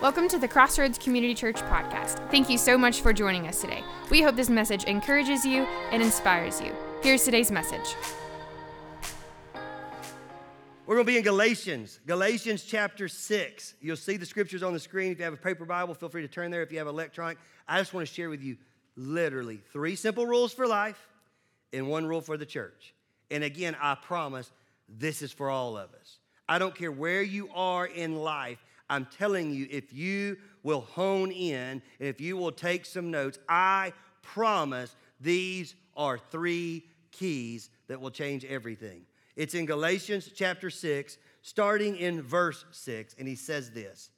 Welcome to the Crossroads Community Church podcast. Thank you so much for joining us today. We hope this message encourages you and inspires you. Here's today's message. We're going to be in Galatians, Galatians chapter 6. You'll see the scriptures on the screen. If you have a paper Bible, feel free to turn there. If you have electronic, I just want to share with you literally three simple rules for life and one rule for the church. And again, I promise this is for all of us. I don't care where you are in life, I'm telling you, if you will hone in if you will take some notes, I promise these are three keys that will change everything. It's in Galatians chapter 6, starting in verse 6, and he says this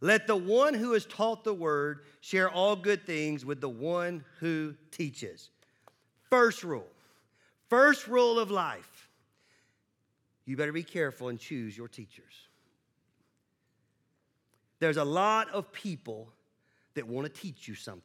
Let the one who has taught the word share all good things with the one who teaches. First rule, first rule of life you better be careful and choose your teachers. There's a lot of people that want to teach you something.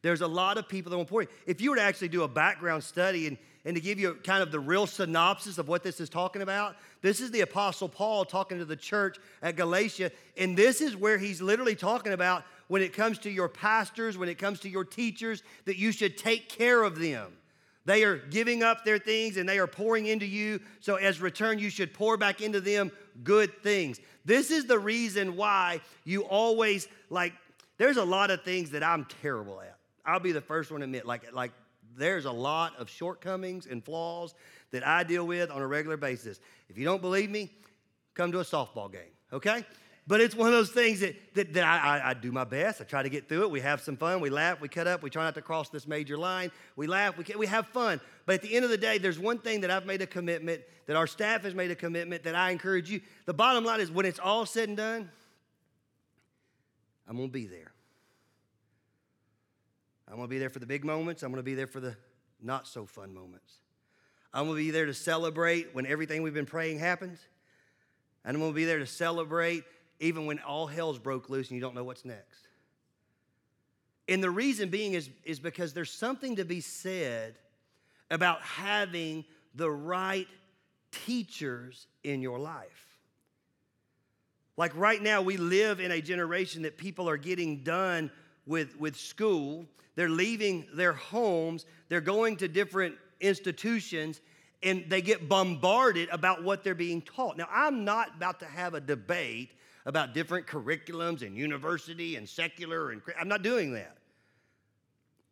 There's a lot of people that want to pour. If you were to actually do a background study and, and to give you kind of the real synopsis of what this is talking about, this is the Apostle Paul talking to the church at Galatia. And this is where he's literally talking about when it comes to your pastors, when it comes to your teachers, that you should take care of them. They are giving up their things and they are pouring into you. So, as return, you should pour back into them good things. This is the reason why you always like, there's a lot of things that I'm terrible at. I'll be the first one to admit, like, like there's a lot of shortcomings and flaws that I deal with on a regular basis. If you don't believe me, come to a softball game, okay? But it's one of those things that, that, that I, I, I, do my best. I try to get through it. We have some fun. We laugh. We cut up. We try not to cross this major line. We laugh. We, we have fun. But at the end of the day, there's one thing that I've made a commitment, that our staff has made a commitment, that I encourage you. The bottom line is when it's all said and done, I'm going to be there. I'm going to be there for the big moments. I'm going to be there for the not so fun moments. I'm going to be there to celebrate when everything we've been praying happens. And I'm going to be there to celebrate even when all hell's broke loose and you don't know what's next. And the reason being is, is because there's something to be said about having the right teachers in your life. Like right now, we live in a generation that people are getting done with, with school. They're leaving their homes, they're going to different institutions, and they get bombarded about what they're being taught. Now, I'm not about to have a debate about different curriculums and university and secular and I'm not doing that.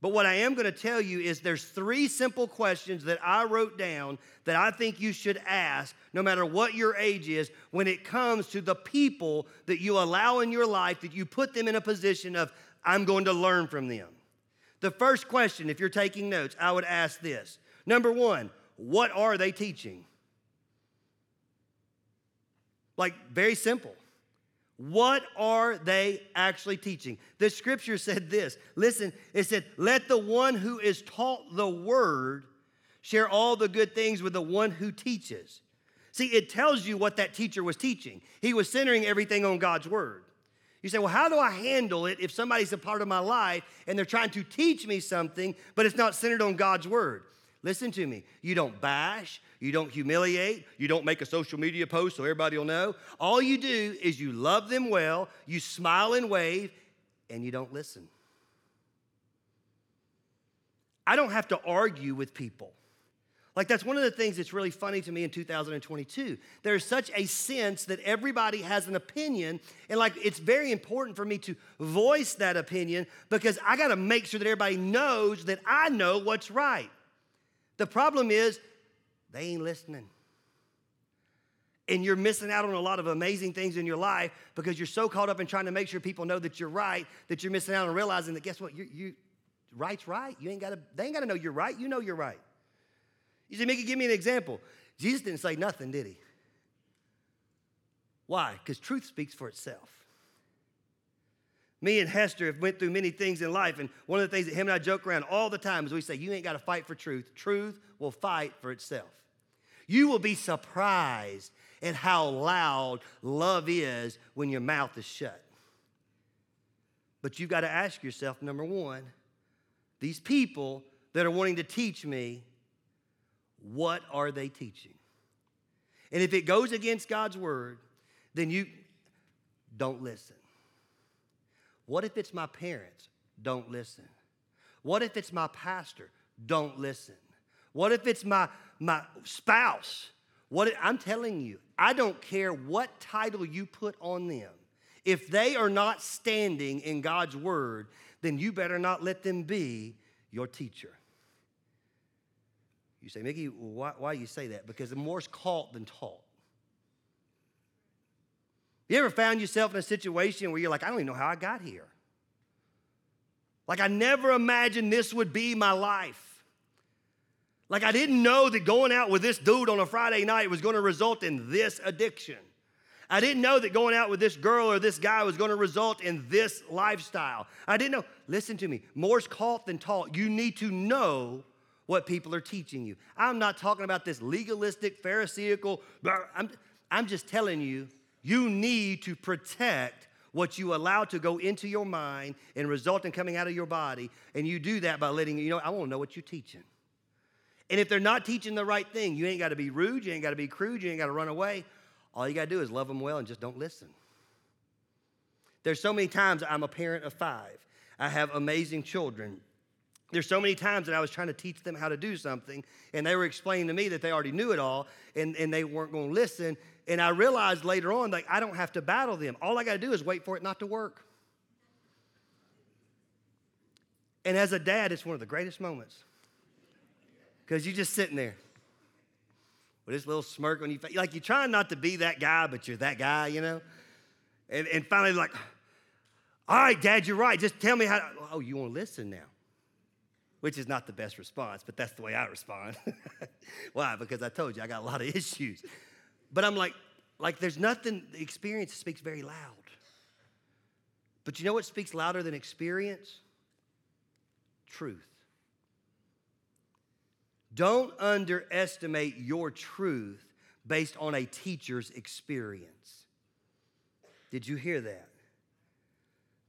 But what I am going to tell you is there's three simple questions that I wrote down that I think you should ask no matter what your age is when it comes to the people that you allow in your life that you put them in a position of I'm going to learn from them. The first question if you're taking notes, I would ask this. Number 1, what are they teaching? Like very simple. What are they actually teaching? The scripture said this. Listen, it said, Let the one who is taught the word share all the good things with the one who teaches. See, it tells you what that teacher was teaching. He was centering everything on God's word. You say, well, how do I handle it if somebody's a part of my life and they're trying to teach me something, but it's not centered on God's word? Listen to me. You don't bash, you don't humiliate, you don't make a social media post so everybody will know. All you do is you love them well, you smile and wave, and you don't listen. I don't have to argue with people. Like, that's one of the things that's really funny to me in 2022. There's such a sense that everybody has an opinion, and like, it's very important for me to voice that opinion because I gotta make sure that everybody knows that I know what's right. The problem is, they ain't listening. And you're missing out on a lot of amazing things in your life because you're so caught up in trying to make sure people know that you're right that you're missing out on realizing that guess what? You, you right's right. You ain't gotta, they ain't gotta know you're right. You know you're right. You say, Mickey, give me an example. Jesus didn't say nothing, did he? Why? Because truth speaks for itself. Me and Hester have went through many things in life, and one of the things that him and I joke around all the time is we say, you ain't got to fight for truth. Truth will fight for itself. You will be surprised at how loud love is when your mouth is shut. But you've got to ask yourself, number one, these people that are wanting to teach me, what are they teaching? And if it goes against God's word, then you don't listen. What if it's my parents? Don't listen. What if it's my pastor? Don't listen. What if it's my, my spouse? What if, I'm telling you, I don't care what title you put on them. If they are not standing in God's word, then you better not let them be your teacher. You say, Mickey, why, why you say that? Because the more's caught than taught. You ever found yourself in a situation where you're like, I don't even know how I got here? Like, I never imagined this would be my life. Like, I didn't know that going out with this dude on a Friday night was going to result in this addiction. I didn't know that going out with this girl or this guy was going to result in this lifestyle. I didn't know. Listen to me. More's caught than taught. You need to know what people are teaching you. I'm not talking about this legalistic, pharisaical. I'm, I'm just telling you, you need to protect what you allow to go into your mind and result in coming out of your body. And you do that by letting, you know, I want to know what you're teaching. And if they're not teaching the right thing, you ain't got to be rude, you ain't got to be crude, you ain't got to run away. All you got to do is love them well and just don't listen. There's so many times I'm a parent of five. I have amazing children. There's so many times that I was trying to teach them how to do something, and they were explaining to me that they already knew it all, and, and they weren't going to listen. And I realized later on, like, I don't have to battle them. All I got to do is wait for it not to work. And as a dad, it's one of the greatest moments because you're just sitting there with this little smirk on your face. Like you're trying not to be that guy, but you're that guy, you know? And, and finally, like, all right, Dad, you're right. Just tell me how. To, oh, you want to listen now? Which is not the best response, but that's the way I respond. Why? Because I told you I got a lot of issues. But I'm like, like there's nothing, the experience speaks very loud. But you know what speaks louder than experience? Truth. Don't underestimate your truth based on a teacher's experience. Did you hear that?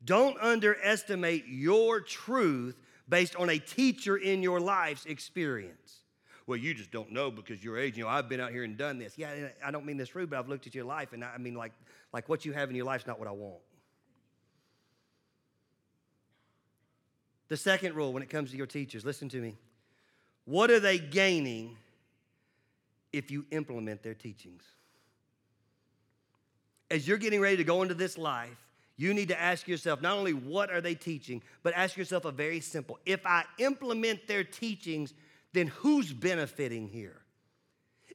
Don't underestimate your truth based on a teacher in your life's experience. Well, you just don't know because your age. You know, I've been out here and done this. Yeah, I don't mean this rude, but I've looked at your life, and I mean, like, like what you have in your life is not what I want. The second rule when it comes to your teachers, listen to me. What are they gaining if you implement their teachings? As you're getting ready to go into this life, you need to ask yourself not only what are they teaching, but ask yourself a very simple if I implement their teachings, then who's benefiting here?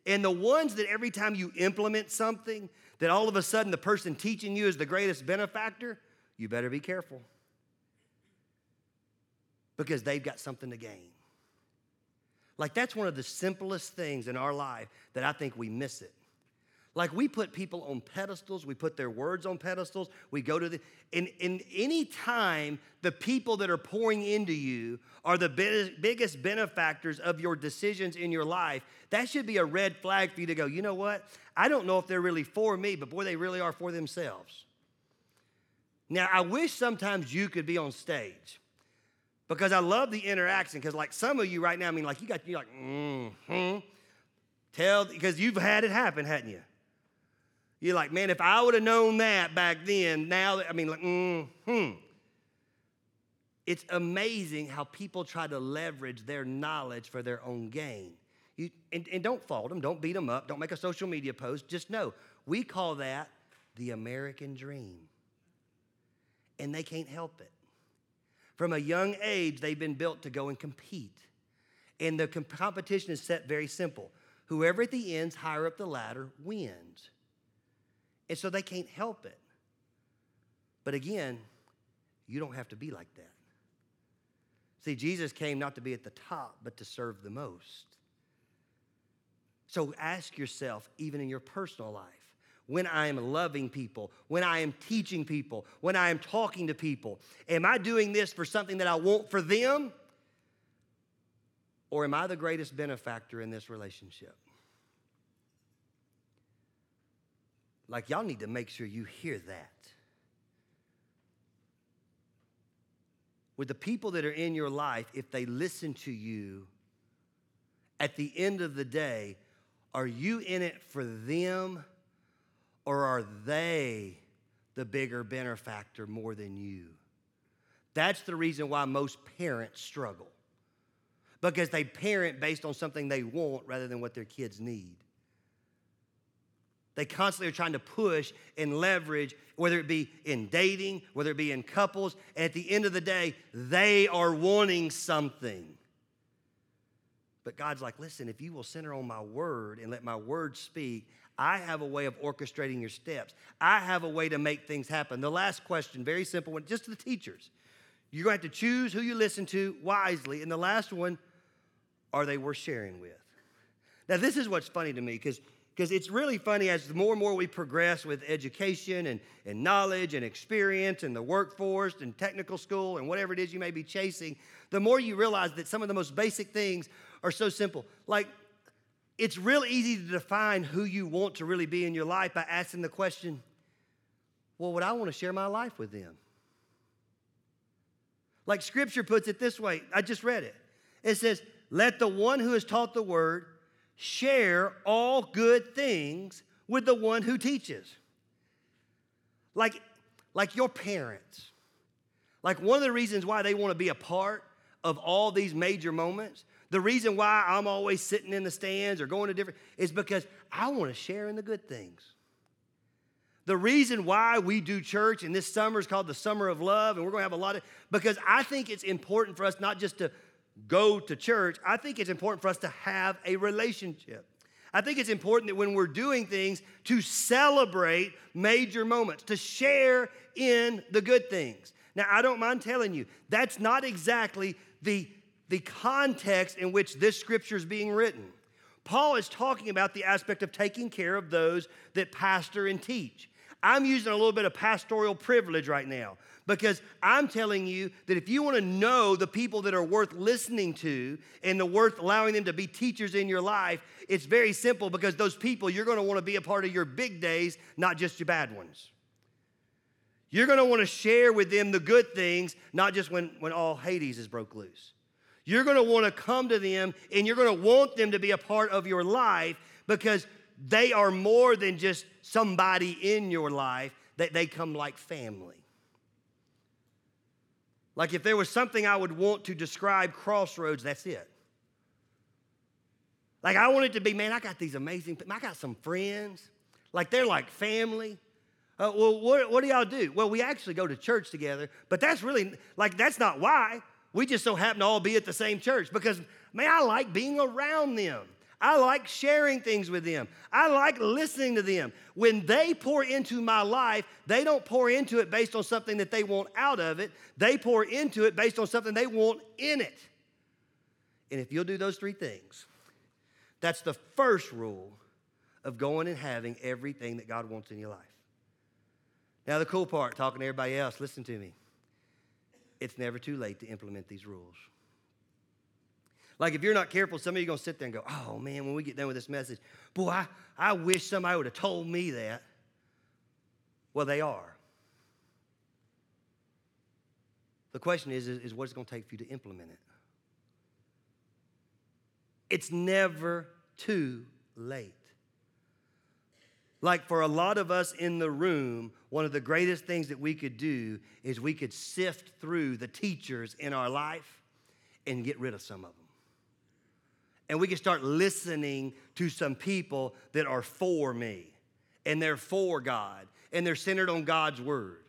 And the ones that every time you implement something, that all of a sudden the person teaching you is the greatest benefactor, you better be careful because they've got something to gain. Like, that's one of the simplest things in our life that I think we miss it. Like, we put people on pedestals, we put their words on pedestals, we go to the, in, and any time the people that are pouring into you are the biggest benefactors of your decisions in your life, that should be a red flag for you to go, you know what? I don't know if they're really for me, but boy, they really are for themselves. Now, I wish sometimes you could be on stage because I love the interaction. Because like some of you right now, I mean, like you got you're like, mm-hmm. Tell because you've had it happen, hadn't you? You're like, man, if I would have known that back then, now I mean, like, hmm. It's amazing how people try to leverage their knowledge for their own gain. You, and, and don't fault them, don't beat them up, don't make a social media post. Just know we call that the American dream. And they can't help it. From a young age, they've been built to go and compete. And the competition is set very simple whoever at the ends higher up the ladder wins. And so they can't help it. But again, you don't have to be like that. See, Jesus came not to be at the top, but to serve the most. So ask yourself, even in your personal life, when I am loving people, when I am teaching people, when I am talking to people? Am I doing this for something that I want for them? Or am I the greatest benefactor in this relationship? Like, y'all need to make sure you hear that. With the people that are in your life, if they listen to you, at the end of the day, are you in it for them or are they the bigger benefactor more than you? That's the reason why most parents struggle. Because they parent based on something they want rather than what their kids need. They constantly are trying to push and leverage, whether it be in dating, whether it be in couples. At the end of the day, they are wanting something. But God's like, listen, if you will center on my word and let my word speak, I have a way of orchestrating your steps. I have a way to make things happen. The last question, very simple one, just to the teachers. You're going to have to choose who you listen to wisely. And the last one, are they worth sharing with? Now, this is what's funny to me because because it's really funny as the more and more we progress with education and, and knowledge and experience and the workforce and technical school and whatever it is you may be chasing, the more you realize that some of the most basic things are so simple. Like, it's real easy to define who you want to really be in your life by asking the question, well, would I want to share my life with them? Like scripture puts it this way, I just read it. It says, Let the one who has taught the word share all good things with the one who teaches. Like, like your parents. Like one of the reasons why they want to be a part of all these major moments, the reason why I'm always sitting in the stands or going to different is because I want to share in the good things. The reason why we do church and this summer is called the summer of love, and we're going to have a lot of because I think it's important for us not just to go to church, I think it's important for us to have a relationship. I think it's important that when we're doing things to celebrate major moments, to share in the good things. Now, I don't mind telling you, that's not exactly the, the context in which this scripture is being written. Paul is talking about the aspect of taking care of those that pastor and teach. I'm using a little bit of pastoral privilege right now because I'm telling you that if you want to know the people that are worth listening to and the worth allowing them to be teachers in your life, it's very simple because those people you're going to want to be a part of your big days, not just your bad ones. You're going to want to share with them the good things, not just when, when all Hades is broke loose. You're going to want to come to them and you're going to want them to be a part of your life because they are more than just somebody in your life, that they come like family. Like if there was something I would want to describe Crossroads, that's it. Like I want it to be, man, I got these amazing, I got some friends. Like they're like family. Uh, well, what, what do y'all do? Well, we actually go to church together, but that's really, like, that's not why. We just so happen to all be at the same church because, man, I like being around them. I like sharing things with them. I like listening to them. When they pour into my life, they don't pour into it based on something that they want out of it. They pour into it based on something they want in it. And if you'll do those three things, that's the first rule of going and having everything that God wants in your life. Now, the cool part, talking to everybody else, listen to me. It's never too late to implement these rules. Like if you're not careful, some of you are to sit there and go, oh man, when we get done with this message, boy, I, I wish somebody would have told me that. Well, they are. The question is, is, is what it's to take for you to implement it. It's never too late. Like for a lot of us in the room, one of the greatest things that we could do is we could sift through the teachers in our life and get rid of some of them and we can start listening to some people that are for me and they're for God and they're centered on God's word.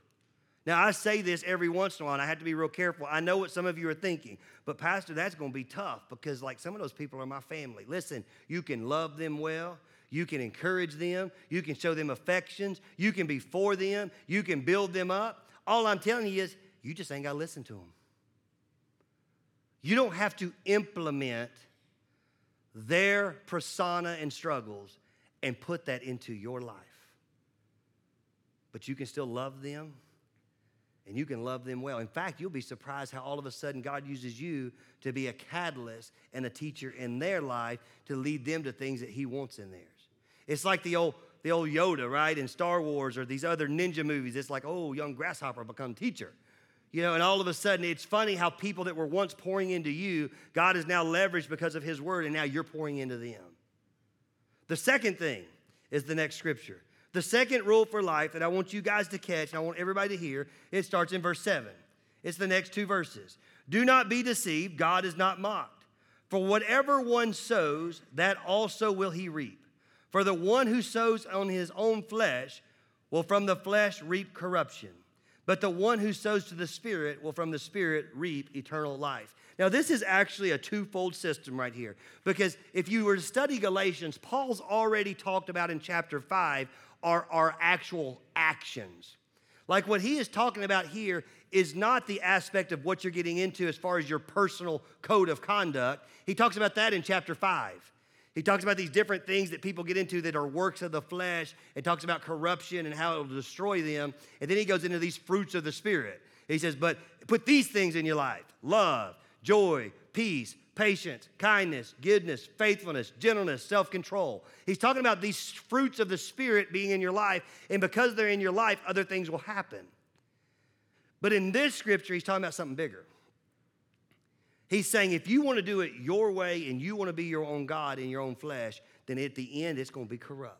Now, I say this every once in a while, and I have to be real careful. I know what some of you are thinking, but Pastor, that's going to be tough because, like, some of those people are my family. Listen, you can love them well, you can encourage them, you can show them affections, you can be for them, you can build them up. All I'm telling you is, you just ain't got to listen to them. You don't have to implement their persona and struggles and put that into your life. But you can still love them and you can love them well. In fact, you'll be surprised how all of a sudden God uses you to be a catalyst and a teacher in their life to lead them to things that He wants in theirs. It's like the old the old Yoda, right, in Star Wars or these other ninja movies. It's like, oh, young grasshopper become teacher. You know, and all of a sudden, it's funny how people that were once pouring into you, God is now leveraged because of His word, and now you're pouring into them. The second thing is the next scripture. The second rule for life that I want you guys to catch, and I want everybody to hear, it starts in verse 7. It's the next two verses. Do not be deceived, God is not mocked. For whatever one sows, that also will he reap. For the one who sows on his own flesh will from the flesh reap corruption, but the one who sows to the Spirit will from the Spirit reap eternal life. Now, this is actually a twofold system right here, because if you were to study Galatians, Paul's already talked about in chapter 5 are our actual actions. Like what he is talking about here is not the aspect of what you're getting into as far as your personal code of conduct. He talks about that in chapter 5. He talks about these different things that people get into that are works of the flesh. It talks about corruption and how it will destroy them. And then he goes into these fruits of the Spirit. He says, But put these things in your life love, joy, peace, patience, kindness, goodness, faithfulness, gentleness, self control. He's talking about these fruits of the Spirit being in your life. And because they're in your life, other things will happen. But in this scripture, he's talking about something bigger. He's saying if you want to do it your way and you want to be your own God in your own flesh, then at the end it's going to be corrupt.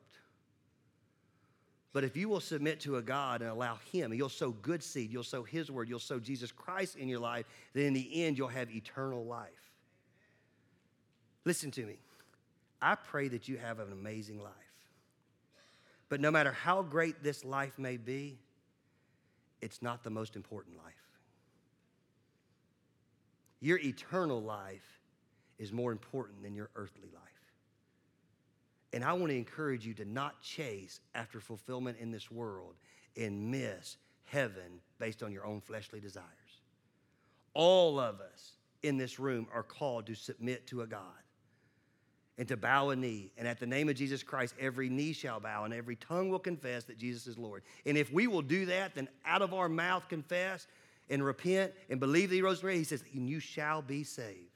But if you will submit to a God and allow Him, you'll sow good seed, you'll sow His word, you'll sow Jesus Christ in your life, then in the end you'll have eternal life. Listen to me. I pray that you have an amazing life. But no matter how great this life may be, it's not the most important life. Your eternal life is more important than your earthly life. And I want to encourage you to not chase after fulfillment in this world and miss heaven based on your own fleshly desires. All of us in this room are called to submit to a God and to bow a knee. And at the name of Jesus Christ, every knee shall bow and every tongue will confess that Jesus is Lord. And if we will do that, then out of our mouth confess and repent and believe that He rose from the dead, He says, and you shall be saved.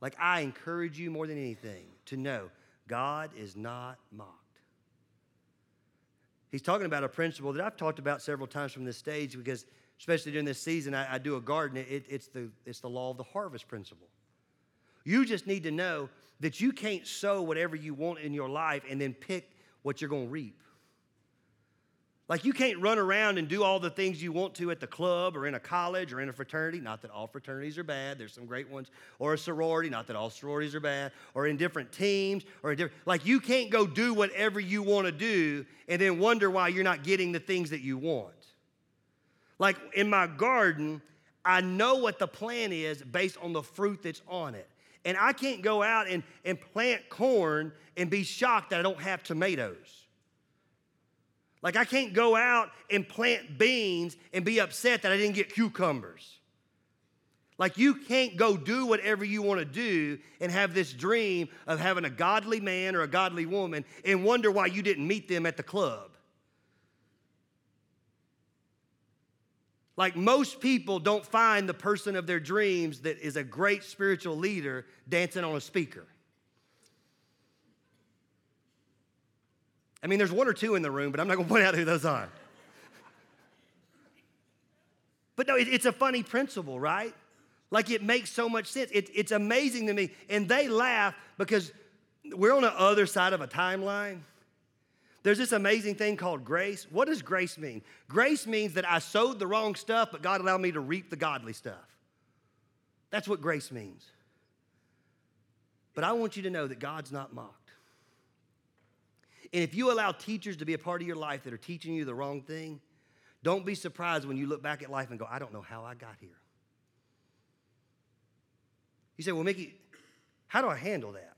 Like I encourage you more than anything to know God is not mocked. He's talking about a principle that I've talked about several times from this stage because, especially during this season, I, I do a garden. It, it's, the, it's the law of the harvest principle. You just need to know that you can't sow whatever you want in your life and then pick what you're going to reap. Like you can't run around and do all the things you want to at the club or in a college or in a fraternity. Not that all fraternities are bad. There's some great ones. Or a sorority. Not that all sororities are bad. Or in different teams. Or in different. Like you can't go do whatever you want to do and then wonder why you're not getting the things that you want. Like in my garden, I know what the plan is based on the fruit that's on it. And I can't go out and, and plant corn and be shocked that I don't have tomatoes. Like, I can't go out and plant beans and be upset that I didn't get cucumbers. Like, you can't go do whatever you want to do and have this dream of having a godly man or a godly woman and wonder why you didn't meet them at the club. Like, most people don't find the person of their dreams that is a great spiritual leader dancing on a speaker. I mean, there's one or two in the room, but I'm not going to point out who those are. But no, it, it's a funny principle, right? Like it makes so much sense. It, it's amazing to me. And they laugh because we're on the other side of a timeline. There's this amazing thing called grace. What does grace mean? Grace means that I sowed the wrong stuff, but God allowed me to reap the godly stuff. That's what grace means. But I want you to know that God's not mocked. And if you allow teachers to be a part of your life that are teaching you the wrong thing, don't be surprised when you look back at life and go, I don't know how I got here. You say, Well, Mickey, how do I handle that?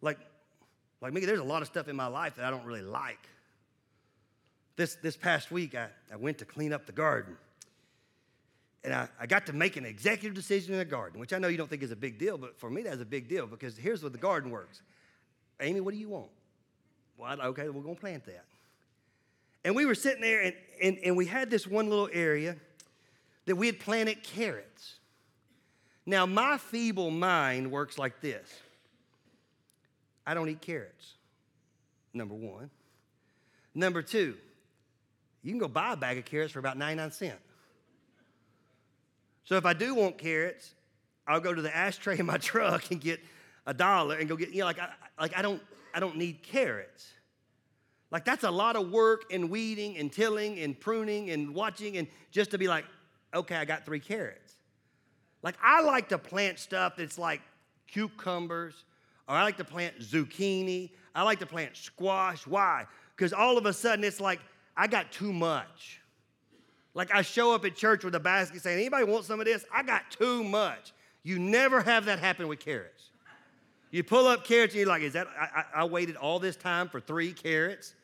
Like, like Mickey, there's a lot of stuff in my life that I don't really like. This, this past week, I, I went to clean up the garden. And I, I got to make an executive decision in the garden, which I know you don't think is a big deal, but for me, that's a big deal because here's what the garden works Amy, what do you want? Well, okay, we're going to plant that. And we were sitting there, and, and, and we had this one little area that we had planted carrots. Now, my feeble mind works like this I don't eat carrots, number one. Number two, you can go buy a bag of carrots for about 99 cents. So if I do want carrots, I'll go to the ashtray in my truck and get a dollar and go get, you know, like I, like I don't, I don't need carrots. Like that's a lot of work and weeding and tilling and pruning and watching and just to be like, okay, I got three carrots. Like I like to plant stuff that's like cucumbers, or I like to plant zucchini. I like to plant squash. Why? Because all of a sudden it's like I got too much. Like I show up at church with a basket saying, anybody want some of this? I got too much. You never have that happen with carrots. You pull up carrots and you're like, is that, I, I, I waited all this time for three carrots?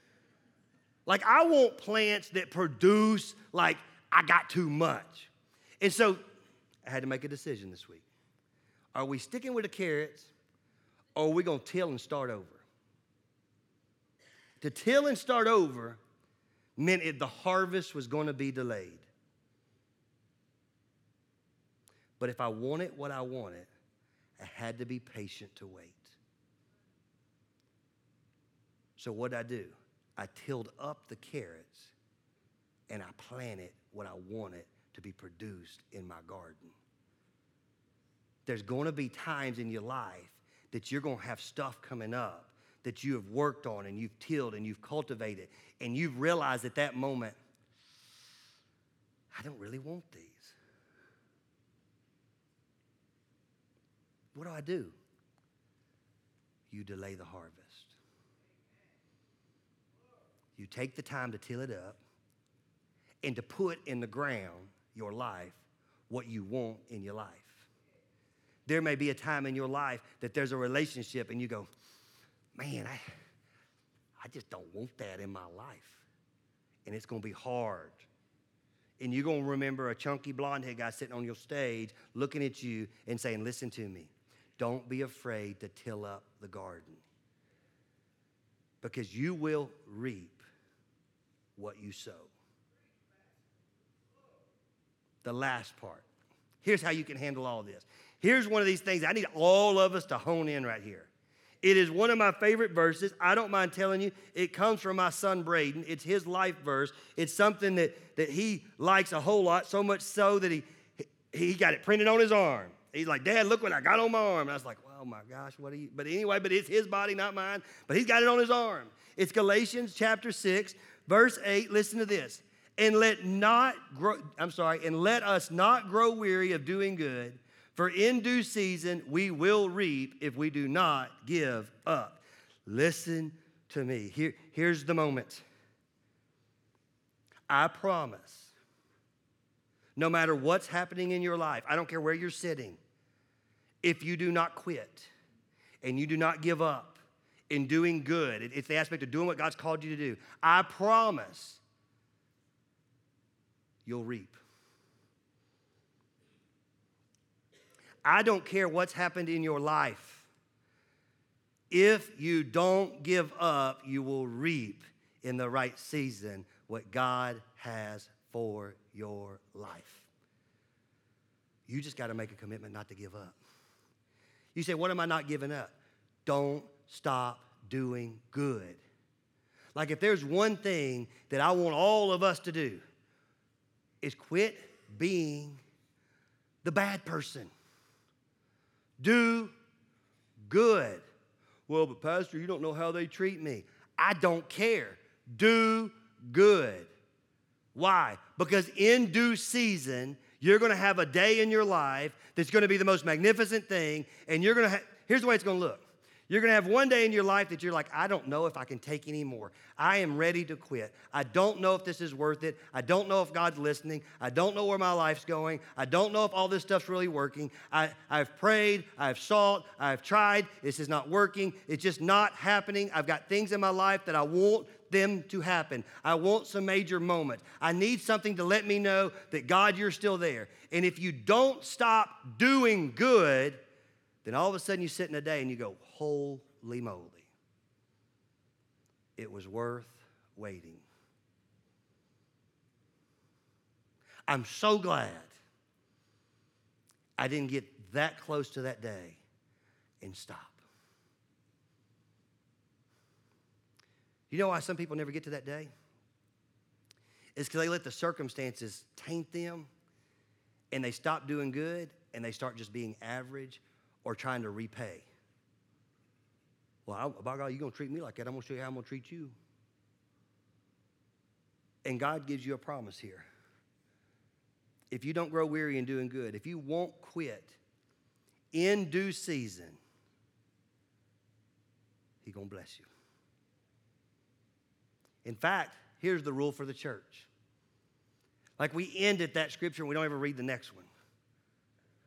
Like, I want plants that produce, like, I got too much. And so I had to make a decision this week. Are we sticking with the carrots or are we going to till and start over? To till and start over meant it, the harvest was going to be delayed. But if I wanted what I wanted, I had to be patient to wait. So what did I do? I tilled up the carrots and I planted what I wanted to be produced in my garden. There's going to be times in your life that you're going to have stuff coming up that you have worked on and you've tilled and you've cultivated, and you've realized at that moment, I don't really want these. What do I do? You delay the harvest. You take the time to till it up and to put in the ground your life what you want in your life. There may be a time in your life that there's a relationship and you go, man, I, I just don't want that in my life. And it's going to be hard. And you're going to remember a chunky blonde head guy sitting on your stage looking at you and saying, Listen to me. Don't be afraid to till up the garden because you will reap what you sow. The last part. Here's how you can handle all this. Here's one of these things I need all of us to hone in right here. It is one of my favorite verses. I don't mind telling you, it comes from my son Braden. It's his life verse. It's something that, that he likes a whole lot, so much so that he, he got it printed on his arm. He's like, Dad, look what I got on my arm. And I was like, oh my gosh, what are you? But anyway, but it's his body, not mine. But he's got it on his arm. It's Galatians chapter 6, verse 8. Listen to this. And let not grow, I'm sorry, and let us not grow weary of doing good for in due season we will reap if we do not give up. Listen to me. Here, here's the moment. I promise, no matter what's happening in your life, I don't care where you're sitting, if you do not quit and you do not give up in doing good, it's the aspect of doing what God's called you to do, I promise you'll reap. I don't care what's happened in your life. If you don't give up, you will reap in the right season what God has for your life. You just got to make a commitment not to give up. You say, What am I not giving up? Don't stop doing good. Like, if there's one thing that I want all of us to do, is quit being the bad person. Do good. Well, but Pastor, you don't know how they treat me. I don't care. Do good. Why? Because in due season, you're going to have a day in your life that's going to be the most magnificent thing, and you're going to have, here's the way it's going to look. You're going to have one day in your life that you're like, I don't know if I can take any more. I am ready to quit. I don't know if this is worth it. I don't know if God's listening. I don't know where my life's going. I don't know if all this stuff's really working. I, I've prayed. I've sought. I've tried. This is not working. It's just not happening. I've got things in my life that I want them to happen. I want some major moment. I need something to let me know that God, you're still there. And if you don't stop doing good, then all of a sudden you sit in a day and you go, holy moly. It was worth waiting. I'm so glad I didn't get that close to that day and stop. You know why some people never get to that day? It's because they let the circumstances taint them and they stop doing good and they start just being average or trying to repay. Well, I, by God, you're going to treat me like that. I'm going to show you how I'm going to treat you. And God gives you a promise here. If you don't grow weary in doing good, if you won't quit in due season, He's going to bless you. In fact, here's the rule for the church. Like we end at that scripture we don't ever read the next one.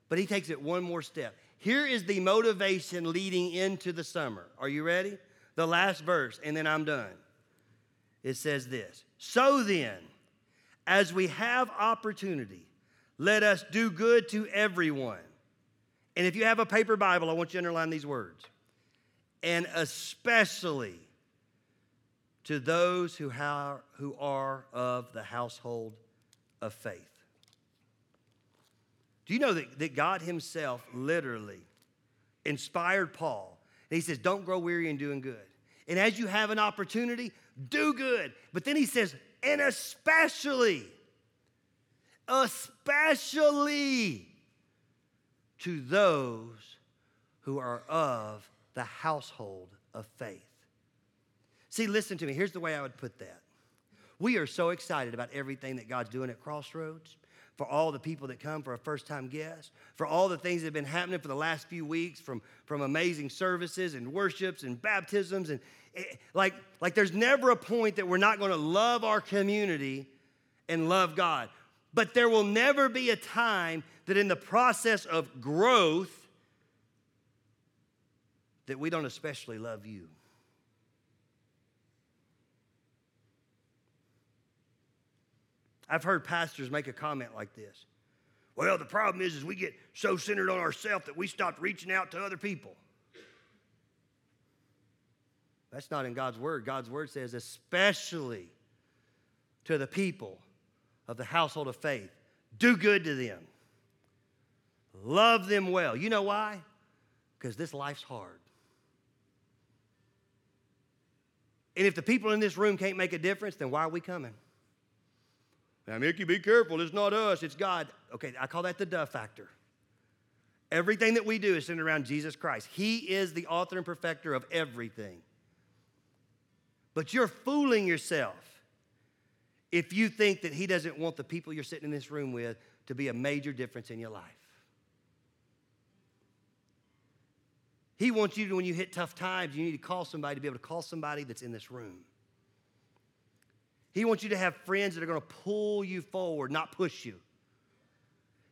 But he takes it one more step. Here is the motivation leading into the summer. Are you ready? The last verse, and then I'm done. It says this So then, as we have opportunity, let us do good to everyone. And if you have a paper Bible, I want you to underline these words. And especially to those who are, who are of the household of faith. Do you know that, that God Himself literally inspired Paul? He says, Don't grow weary in doing good. And as you have an opportunity, do good. But then He says, And especially, especially to those who are of the household of faith. See, listen to me. Here's the way I would put that. We are so excited about everything that God's doing at Crossroads, for all the people that come for a first time guest, for all the things that have been happening for the last few weeks from, from amazing services and worships and baptisms. And it, eh, like, like, there's never a point that we're not going to love our community and love God. But there will never be a time that in the process of growth, that we don't especially love you. I've heard pastors make a comment like this. Well, the problem is, is we get so centered on ourselves that we stop reaching out to other people. That's not in God's word. God's word says, especially to the people of the household of faith, do good to them, love them well. You know why? Because this life's hard. And if the people in this room can't make a difference, then why are we coming? Now, Mickey, be careful. It's not us, it's God. Okay, I call that the duh factor. Everything that we do is centered around Jesus Christ. He is the author and perfecter of everything. But you're fooling yourself if you think that He doesn't want the people you're sitting in this room with to be a major difference in your life. He wants you to, when you hit tough times, you need to call somebody to be able to call somebody that's in this room. He wants you to have friends that are going to pull you forward, not push you.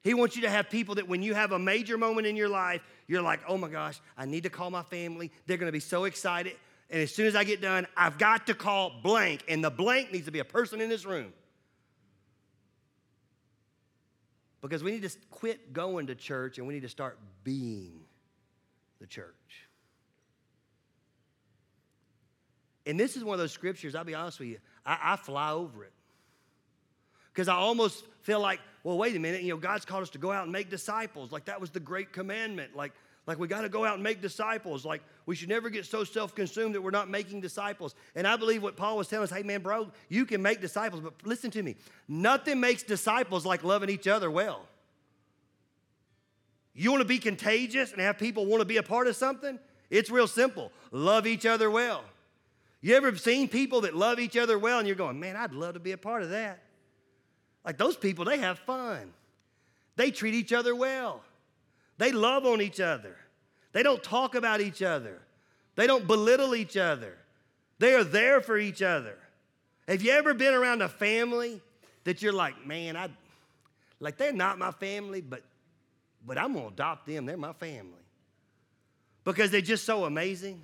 He wants you to have people that when you have a major moment in your life, you're like, oh my gosh, I need to call my family. They're going to be so excited. And as soon as I get done, I've got to call blank. And the blank needs to be a person in this room. Because we need to quit going to church and we need to start being the church. And this is one of those scriptures, I'll be honest with you, I, I fly over it. Because I almost feel like, well, wait a minute, you know, God's called us to go out and make disciples. Like that was the great commandment. Like, like we got to go out and make disciples. Like we should never get so self-consumed that we're not making disciples. And I believe what Paul was telling us, hey man, bro, you can make disciples, but listen to me. Nothing makes disciples like loving each other well. You want to be contagious and have people want to be a part of something? It's real simple. Love each other well. You ever seen people that love each other well and you're going, man, I'd love to be a part of that? Like those people, they have fun. They treat each other well. They love on each other. They don't talk about each other. They don't belittle each other. They are there for each other. Have you ever been around a family that you're like, man, I like they're not my family, but but I'm gonna adopt them. They're my family. Because they're just so amazing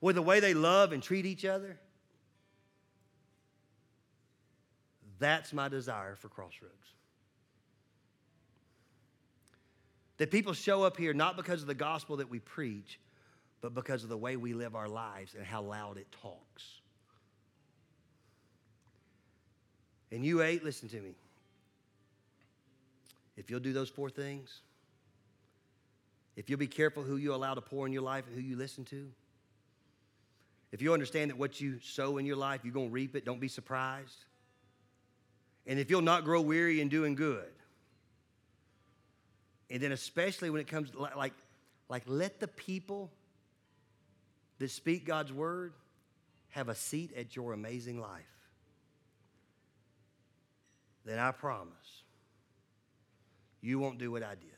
with the way they love and treat each other. That's my desire for Crossroads. That people show up here not because of the gospel that we preach, but because of the way we live our lives and how loud it talks. And you eight, listen to me. If you'll do those four things, if you'll be careful who you allow to pour in your life and who you listen to, if you understand that what you sow in your life, you're going to reap it, don't be surprised. And if you'll not grow weary in doing good, and then especially when it comes to like, like let the people that speak God's word have a seat at your amazing life. then I promise you won't do what I did.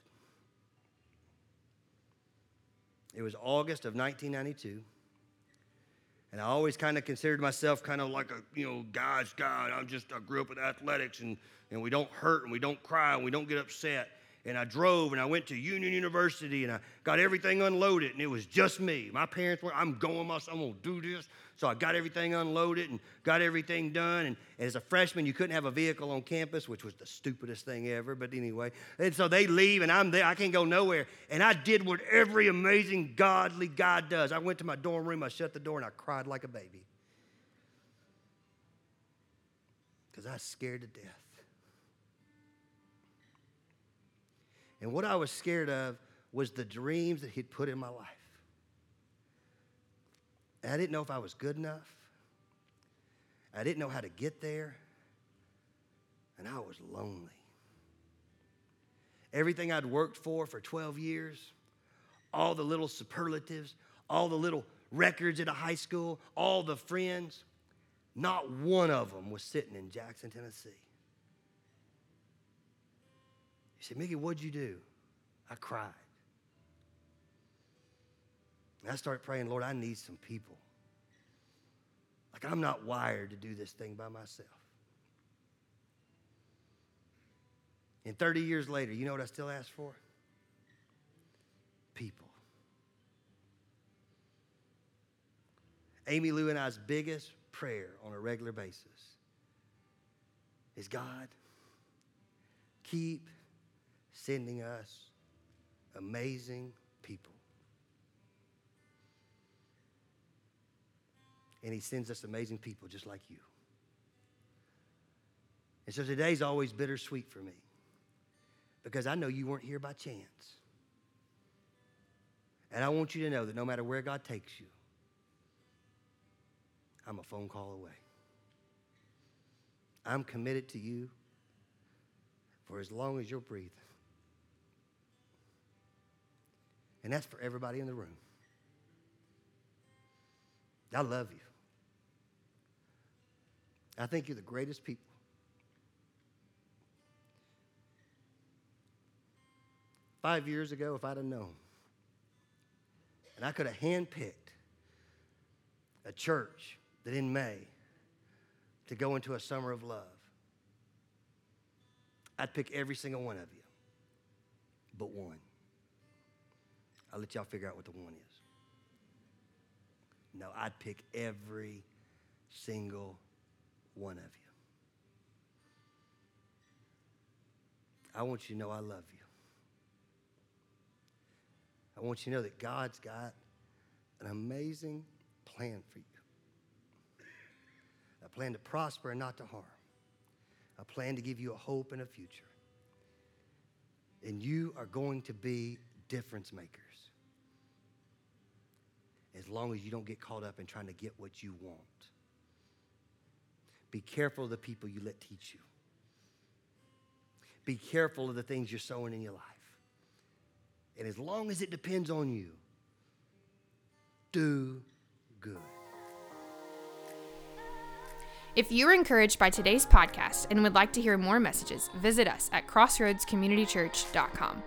It was August of 1992. And I always kind of considered myself kind of like a, you know, God's God. I'm just, I grew up with athletics and, and we don't hurt and we don't cry and we don't get upset and I drove and I went to Union University and I got everything unloaded and it was just me. My parents were, I'm going I'm gonna do this. So I got everything unloaded and got everything done. And as a freshman, you couldn't have a vehicle on campus, which was the stupidest thing ever, but anyway. And so they leave and I'm there, I can't go nowhere. And I did what every amazing godly God does. I went to my dorm room, I shut the door, and I cried like a baby. Because I was scared to death. And what I was scared of was the dreams that He'd put in my life. And I didn't know if I was good enough. I didn't know how to get there. And I was lonely. Everything I'd worked for for 12 years, all the little superlatives, all the little records at a high school, all the friends, not one of them was sitting in Jackson, Tennessee. He said, Mickey, what'd you do? I cried. And I started praying, Lord, I need some people. Like I'm not wired to do this thing by myself. And 30 years later, you know what I still ask for? People. Amy Lou and I's biggest prayer on a regular basis is God, keep sending us amazing people. And He sends us amazing people just like you. And so today's always bittersweet for me because I know you weren't here by chance. And I want you to know that no matter where God takes you, I'm a phone call away. I'm committed to you for as long as you're breathing. And that's for everybody in the room. I love you. I think you're the greatest people. Five years ago, if I'd have known, and I could have handpicked a church that in May to go into a summer of love, I'd pick every single one of you, but one. I'll let y'all figure out what the one is. No, I'd pick every single one of you. I want you to know I love you. I want you to know that God's got an amazing plan for you a plan to prosper and not to harm, a plan to give you a hope and a future. And you are going to be difference makers as long as you don't get caught up in trying to get what you want. Be careful of the people you let teach you. Be careful of the things you're sowing in your life. And as long as it depends on you, do good. If you were encouraged by today's podcast and would like to hear more messages, visit us at crossroadscommunitychurch.com.